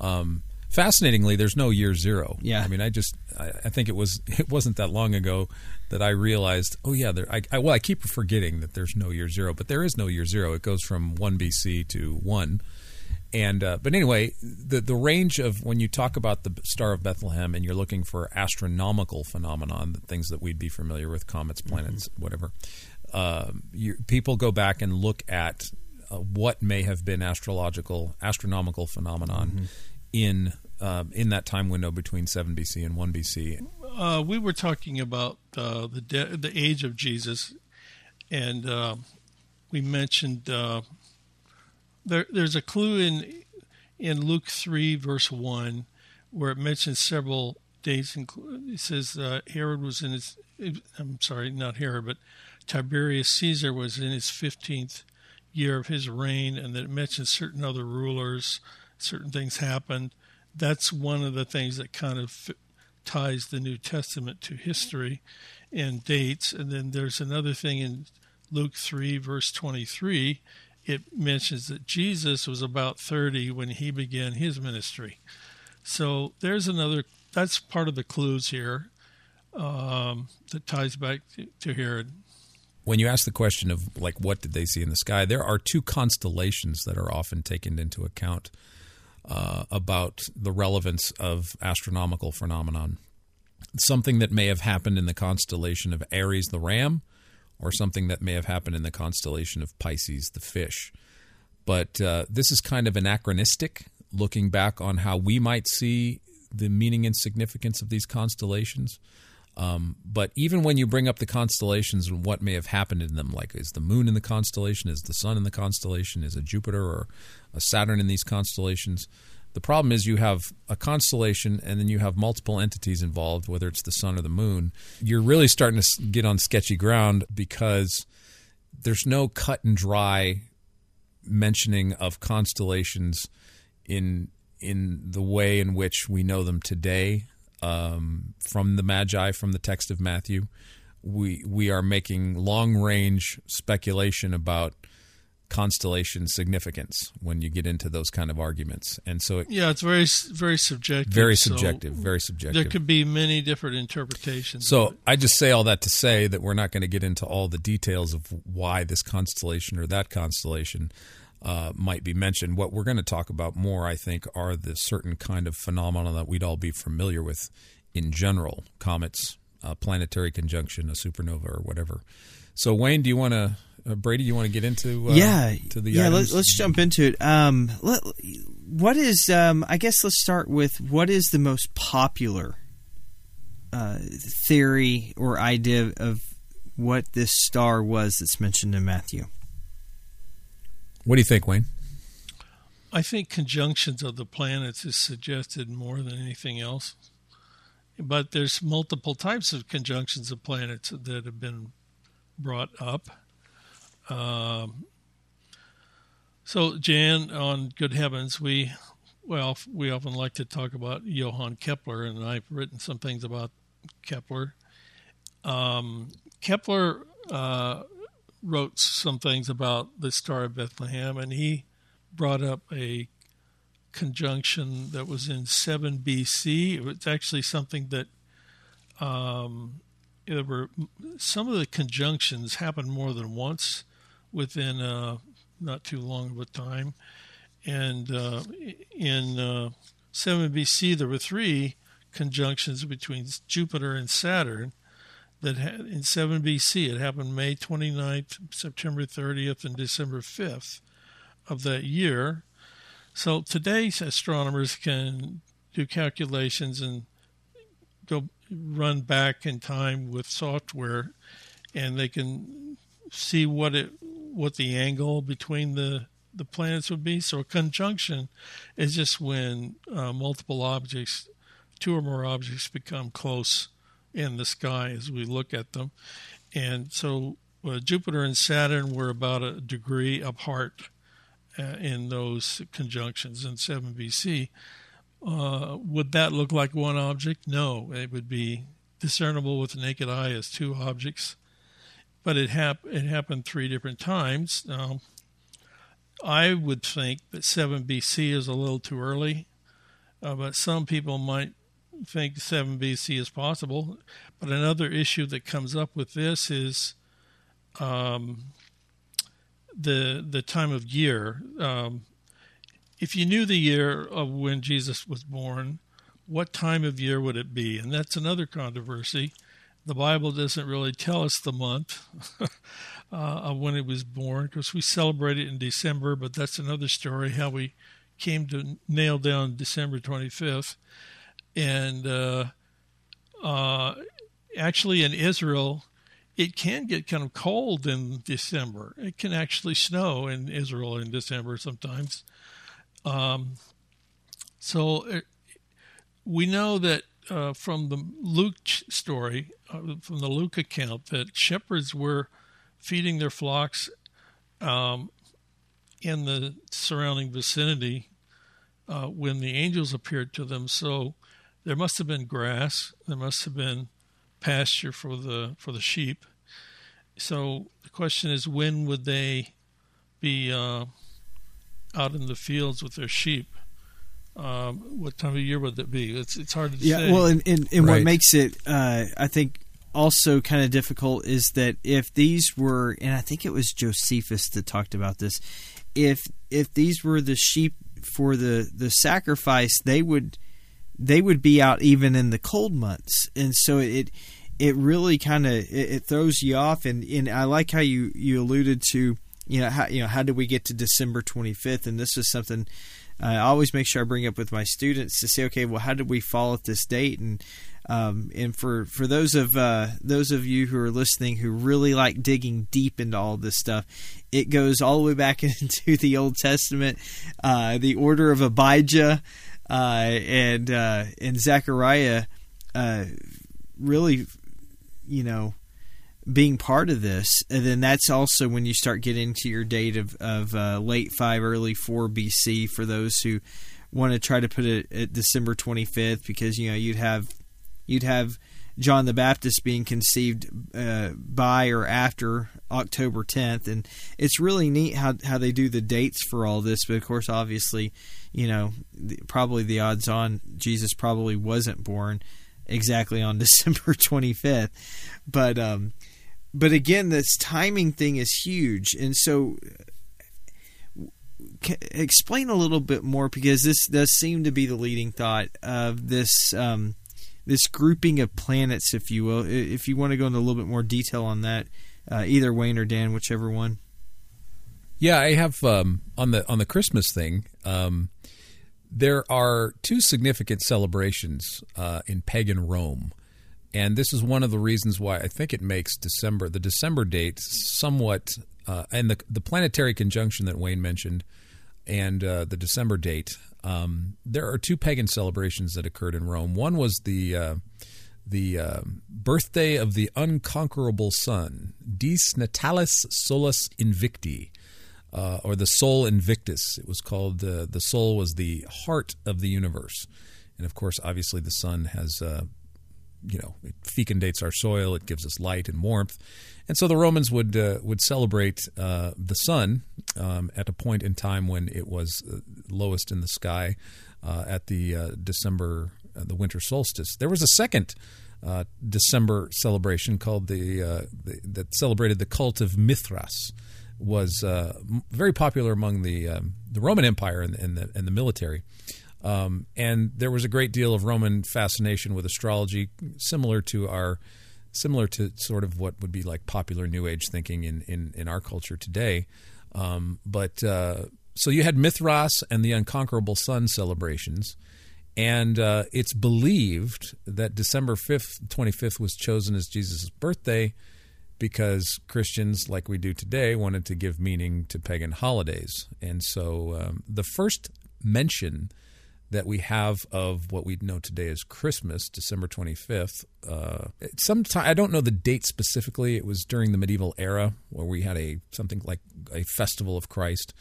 Um, fascinatingly, there's no year zero. Yeah. I mean, I just I, I think it was it wasn't that long ago that I realized, oh yeah, there. I, I well, I keep forgetting that there's no year zero, but there is no year zero. It goes from one BC to one. And uh, but anyway, the the range of when you talk about the Star of Bethlehem and you're looking for astronomical phenomenon, the things that we'd be familiar with, comets, planets, whatever. Uh, you, people go back and look at uh, what may have been astrological, astronomical phenomenon in um, in that time window between seven BC and one BC. Uh, we were talking about uh, the de- the age of Jesus, and uh, we mentioned uh, there, there's a clue in in Luke three verse one where it mentions several dates. It says uh, Herod was in his. I'm sorry, not Herod, but Tiberius Caesar was in his fifteenth year of his reign, and that it mentions certain other rulers, certain things happened. That's one of the things that kind of ties the New Testament to history and dates. And then there's another thing in Luke 3, verse 23. It mentions that Jesus was about 30 when he began his ministry. So there's another, that's part of the clues here um, that ties back to, to Herod. when you ask the question of like what did they see in the sky, there are two constellations that are often taken into account uh, about the relevance of astronomical phenomenon. Something that may have happened in the constellation of Aries, the ram, or something that may have happened in the constellation of Pisces, the fish. But uh, this is kind of anachronistic, looking back on how we might see the meaning and significance of these constellations. Um, but even when you bring up the constellations and what may have happened in them, like is the moon in the constellation, is the sun in the constellation, is a Jupiter or a Saturn in these constellations? The problem is you have a constellation and then you have multiple entities involved, whether it's the sun or the moon. You're really starting to get on sketchy ground because there's no cut and dry mentioning of constellations in in the way in which we know them today um, from the Magi, from the text of Matthew. We we are making long range speculation about constellation significance when you get into those kind of arguments, and so it, Yeah, it's very very subjective. very so subjective, very subjective. There could be many different interpretations. So. I just say all that to say that we're not going to get into all the details of why this constellation or that constellation uh, might be mentioned. What we're going to talk about more, I think, are the certain kind of phenomena that we'd all be familiar with in general: comets, uh, planetary conjunction, a supernova, or whatever. So Wayne, do you want to? Uh, Brady, you want to get into uh, yeah, to the yeah. items? Let, let's jump into it. Um, let, what is? Um, I guess let's start with what is the most popular uh, theory or idea of what this star was that's mentioned in Matthew. What do you think, Wayne? I think conjunctions of the planets is suggested more than anything else. But there's multiple types of conjunctions of planets that have been brought up. Um, so, Jan, on Good Heavens, we well, we often like to talk about Johann Kepler, and I've written some things about Kepler. Um, Kepler uh, wrote some things about the Star of Bethlehem, and he brought up a conjunction that was in 7 BC. It was actually something that um, there were some of the conjunctions happened more than once within uh, not too long of a time. And uh, in uh, 7 BC, there were three conjunctions between Jupiter and Saturn that had, in 7 BC. It happened May 29th, September 30th, and December 5th of that year. So today's astronomers can do calculations and go run back in time with software, and they can see what it what the angle between the the planets would be. So a conjunction is just when uh, multiple objects, two or more objects, become close in the sky as we look at them. And so uh, Jupiter and Saturn were about a degree apart uh, in those conjunctions in 7 BC. Uh, would that look like one object? No, it would be discernible with the naked eye as two objects. But it, hap- it happened three different times. Now, I would think that 7 BC is a little too early, uh, but some people might think 7 BC is possible. But another issue that comes up with this is um, the the time of year. Um, if you knew the year of when Jesus was born, what time of year would it be? And that's another controversy. The Bible doesn't really tell us the month uh, of when it was born because we celebrate it in December, but that's another story how we came to nail down December 25th. And uh, uh, actually, in Israel, it can get kind of cold in December. It can actually snow in Israel in December sometimes. Um, so it, we know that uh, from the Luke story, uh, from the Luke account, that shepherds were feeding their flocks um, in the surrounding vicinity uh, when the angels appeared to them. So there must have been grass. There must have been pasture for the for the sheep. So the question is, when would they be uh, out in the fields with their sheep? Um, what time of year would that be? It's it's hard to yeah, say. Yeah, well, and, and, and right. what makes it, uh, I think, also kind of difficult is that if these were, and I think it was Josephus that talked about this, if if these were the sheep for the the sacrifice, they would they would be out even in the cold months, and so it it really kind of it, it, throws you off. And, and I like how you you alluded to you know how you know how did we get to December 25th, and this is something. I always make sure I bring up with my students to say, okay, well, how did we fall at this date? And um, and for, for those of uh, those of you who are listening who really like digging deep into all this stuff, it goes all the way back into the Old Testament, uh, the order of Abijah, uh, and uh, and Zechariah uh, really, you know, being part of this. And then that's also when you start getting to your date of of uh, late five, early four BC for those who want to try to put it at December 25th because you know you'd have you'd have John the Baptist being conceived uh, by or after October 10th, and it's really neat how how they do the dates for all this. But of course, obviously, you know, the, probably the odds on Jesus probably wasn't born exactly on December 25th, but um, but again, this timing thing is huge, and so. Explain a little bit more because this does seem to be the leading thought of this um, this grouping of planets, if you will. If you want to go into a little bit more detail on that, uh, either Wayne or Dan, whichever one. Yeah, I have um, on the on the Christmas thing. Um, there are two significant celebrations uh, in pagan Rome, and this is one of the reasons why I think it makes December the December date somewhat, uh, and the the planetary conjunction that Wayne mentioned, and uh, the December date um, there are two pagan celebrations that occurred in Rome. One was the uh, the uh, birthday of the unconquerable sun, Dies Natalis Solis Invicti, uh, or the Sol Invictus. It was called uh, the Sol was the heart of the universe, and of course, obviously, the sun has you know it fecundates our soil, it gives us light and warmth, and so the Romans would uh, would celebrate uh, the sun um, at a point in time when it was uh, lowest in the sky uh, at the uh, December uh, the winter solstice. There was a second December celebration called the, the, that celebrated the cult of Mithras. Was very popular among the um, the Roman Empire and, and, the and the military. Um, and there was a great deal of Roman fascination with astrology, similar to our similar to sort of what would be like popular New Age thinking in in, in our culture today. Um, but uh, so you had Mithras and the Unconquerable Sun celebrations, and uh, it's believed that December fifth, twenty fifth, was chosen as Jesus' birthday because Christians, like we do today, wanted to give meaning to pagan holidays, and so um, the first mention that we have of what we know today as Christmas, December 25th. Uh, sometime I don't know the date specifically. It was during the medieval era where we had a something like a festival of Christ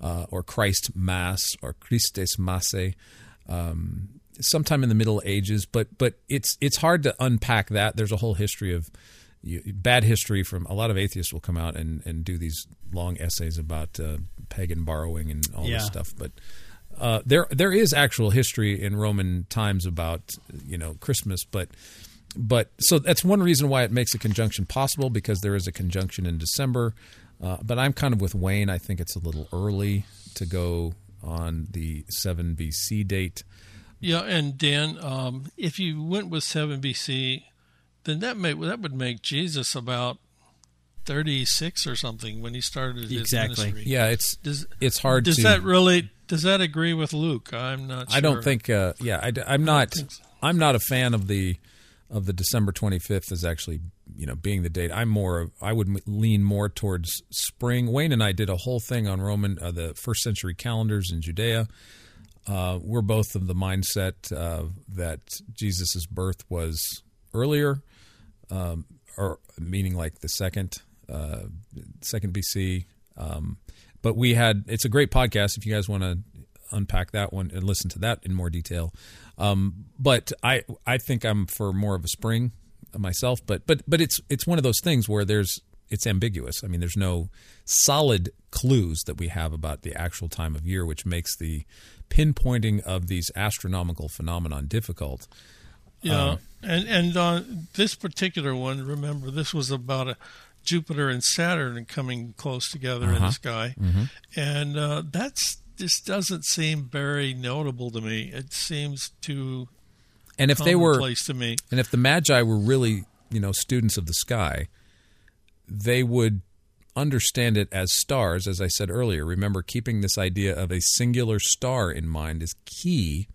uh, or Christ Mass or Christes Masse. Um, sometime in the Middle Ages, but but it's it's hard to unpack that. There's a whole history of bad history from a lot of atheists will come out and, and do these long essays about uh, pagan borrowing and all yeah. this stuff, but uh, there there is actual history in Roman times about you know Christmas, but but so that's one reason why it makes a conjunction possible because there is a conjunction in December. Uh, but I'm kind of with Wayne. I think it's a little early to go on the 7 BC date. Yeah, and Dan, um, if you went with 7 BC, then that may that would make Jesus about 36 or something when he started his exactly. ministry. Yeah, it's does, it's hard. Does to, that really does that agree with Luke? I'm not. Sure. I don't think. Uh, yeah, I, am not. So. I'm not a fan of the of the December 25th as actually you know being the date. I'm more. I would lean more towards spring. Wayne and I did a whole thing on Roman uh, the first century calendars in Judea. Uh, we're both of the mindset uh, that Jesus' birth was earlier, um, or meaning like the second uh, second BC. Um, but we had it's a great podcast if you guys want to unpack that one and listen to that in more detail. Um, but I I think I'm for more of a spring myself. But but but it's it's one of those things where there's it's ambiguous. I mean, there's no solid clues that we have about the actual time of year, which makes the pinpointing of these astronomical phenomenon difficult. Yeah, um, and and on this particular one, remember this was about a Jupiter and Saturn coming close together uh-huh. in the uh-huh. sky, mm-hmm. and uh, that's just doesn't seem very notable to me. It seems too and if they were to me, and if the Magi were really you know students of the sky, they would understand it as stars. As I said earlier, remember keeping this idea of a singular star in mind is key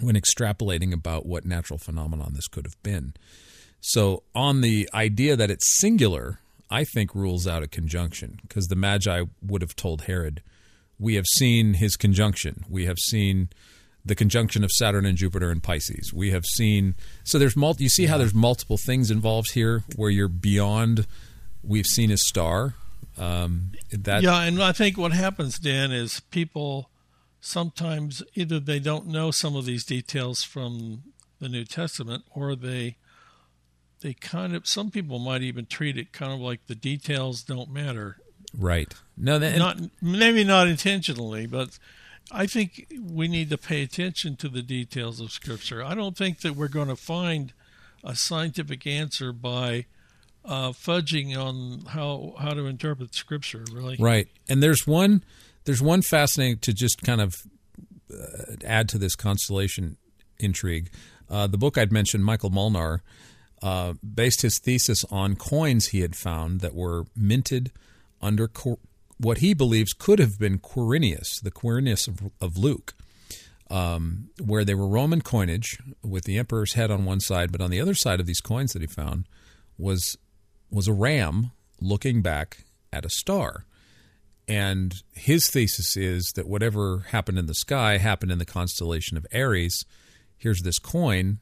when extrapolating about what natural phenomenon this could have been. So, on the idea that it's singular, I think rules out a conjunction because the Magi would have told Herod, We have seen his conjunction. We have seen the conjunction of Saturn and Jupiter and Pisces. We have seen. So, there's multi, you see how there's multiple things involved here where you're beyond, we've seen his star. Um, that, yeah, and I think what happens, Dan, is people sometimes either they don't know some of these details from the New Testament or they they kind of some people might even treat it kind of like the details don't matter. Right. No, that, not maybe not intentionally, but I think we need to pay attention to the details of Scripture. I don't think that we're going to find a scientific answer by uh, fudging on how how to interpret Scripture. Really. Right. And there's one there's one fascinating to just kind of uh, add to this constellation intrigue. Uh, the book I'd mentioned, Michael Molnar uh, based his thesis on coins he had found that were minted under what he believes could have been Quirinius, the Quirinius of, of Luke, um, where they were Roman coinage with the emperor's head on one side, but on the other side of these coins that he found was was a ram looking back at a star. And his thesis is that whatever happened in the sky happened in the constellation of Aries. Here's this coin.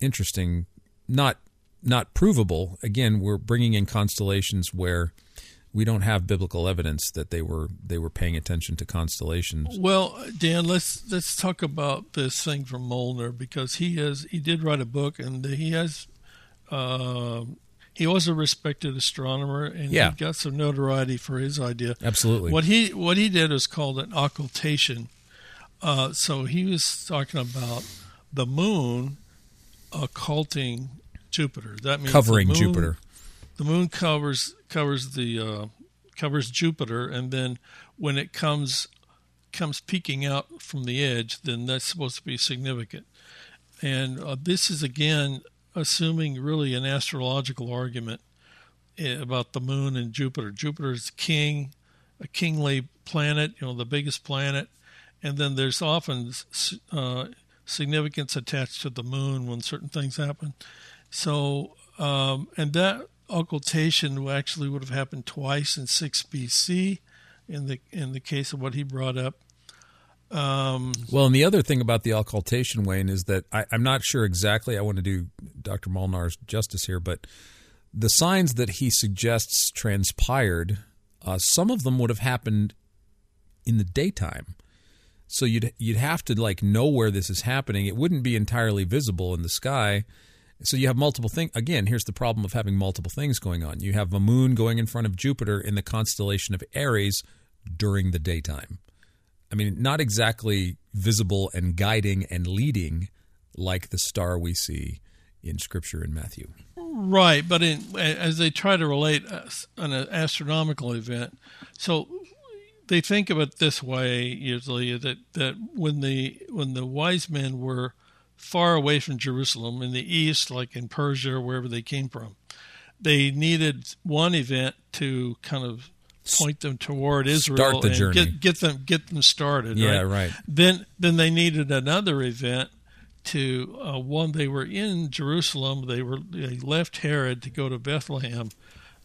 Interesting not not provable. Again, we're bringing in constellations where we don't have biblical evidence that they were they were paying attention to constellations. Well, Dan, let's let's talk about this thing from Molnar because he has he did write a book and he has uh, he was a respected astronomer and yeah. he got some notoriety for his idea. Absolutely. What he what he did was called an occultation. Uh, so he was talking about the moon occulting Jupiter. That means covering the moon, Jupiter. The moon covers covers the uh, covers Jupiter, and then when it comes comes peeking out from the edge, then that's supposed to be significant. And uh, this is again assuming really an astrological argument eh, about the moon and Jupiter. Jupiter is king a kingly planet, you know, the biggest planet, and then there's often uh, significance attached to the moon when certain things happen. So, um, and that occultation actually would have happened twice in 6 BC in the in the case of what he brought up. Um, well, and the other thing about the occultation, Wayne, is that I, am not sure exactly. I want to do Dr. Molnar's justice here, but the signs that he suggests transpired, uh, some of them would have happened in the daytime. So you'd you'd have to like know where this is happening. It wouldn't be entirely visible in the sky. So you have multiple things. Again, here's the problem of having multiple things going on. You have a moon going in front of Jupiter in the constellation of Aries during the daytime. I mean, not exactly visible and guiding and leading like the star we see in Scripture in Matthew. Right, but in, as they try to relate uh, an astronomical event, so they think of it this way usually that, that when the when the wise men were far away from Jerusalem in the east, like in Persia or wherever they came from, they needed one event to kind of point them toward Israel the and journey. Get, get them get them started. Yeah, right? right. Then then they needed another event to uh, one. They were in Jerusalem. They were they left Herod to go to Bethlehem.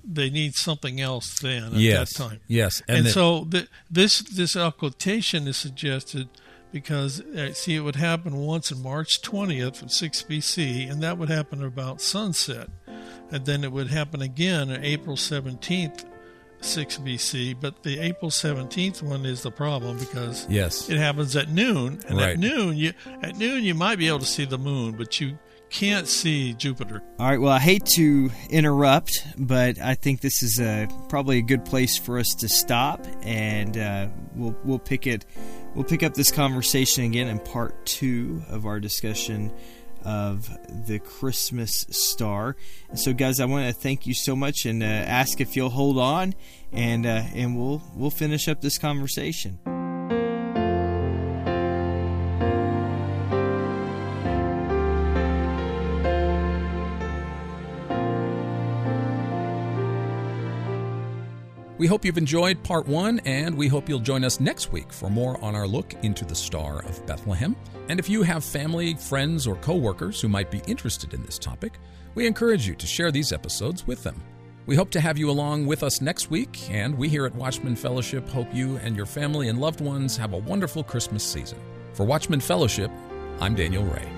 They need something else then at yes, that time. Yes, and, and the, so the, this this occultation is suggested because uh, see it would happen once in March 20th of 6 BC, and that would happen about sunset, and then it would happen again on April 17th 6 BC, but the April 17th one is the problem because yes. it happens at noon, and right. at noon you at noon you might be able to see the moon, but you can't see Jupiter. All right. Well, I hate to interrupt, but I think this is a, probably a good place for us to stop, and uh, we'll we'll pick it we'll pick up this conversation again in part two of our discussion of the Christmas star. And so, guys, I want to thank you so much and uh, ask if you'll hold on, and uh, and we'll we'll finish up this conversation. We hope you've enjoyed part one, and we hope you'll join us next week for more on our look into the Star of Bethlehem. And if you have family, friends, or coworkers who might be interested in this topic, we encourage you to share these episodes with them. We hope to have you along with us next week, and we here at Watchman Fellowship hope you and your family and loved ones have a wonderful Christmas season. For Watchman Fellowship, I'm Daniel Ray.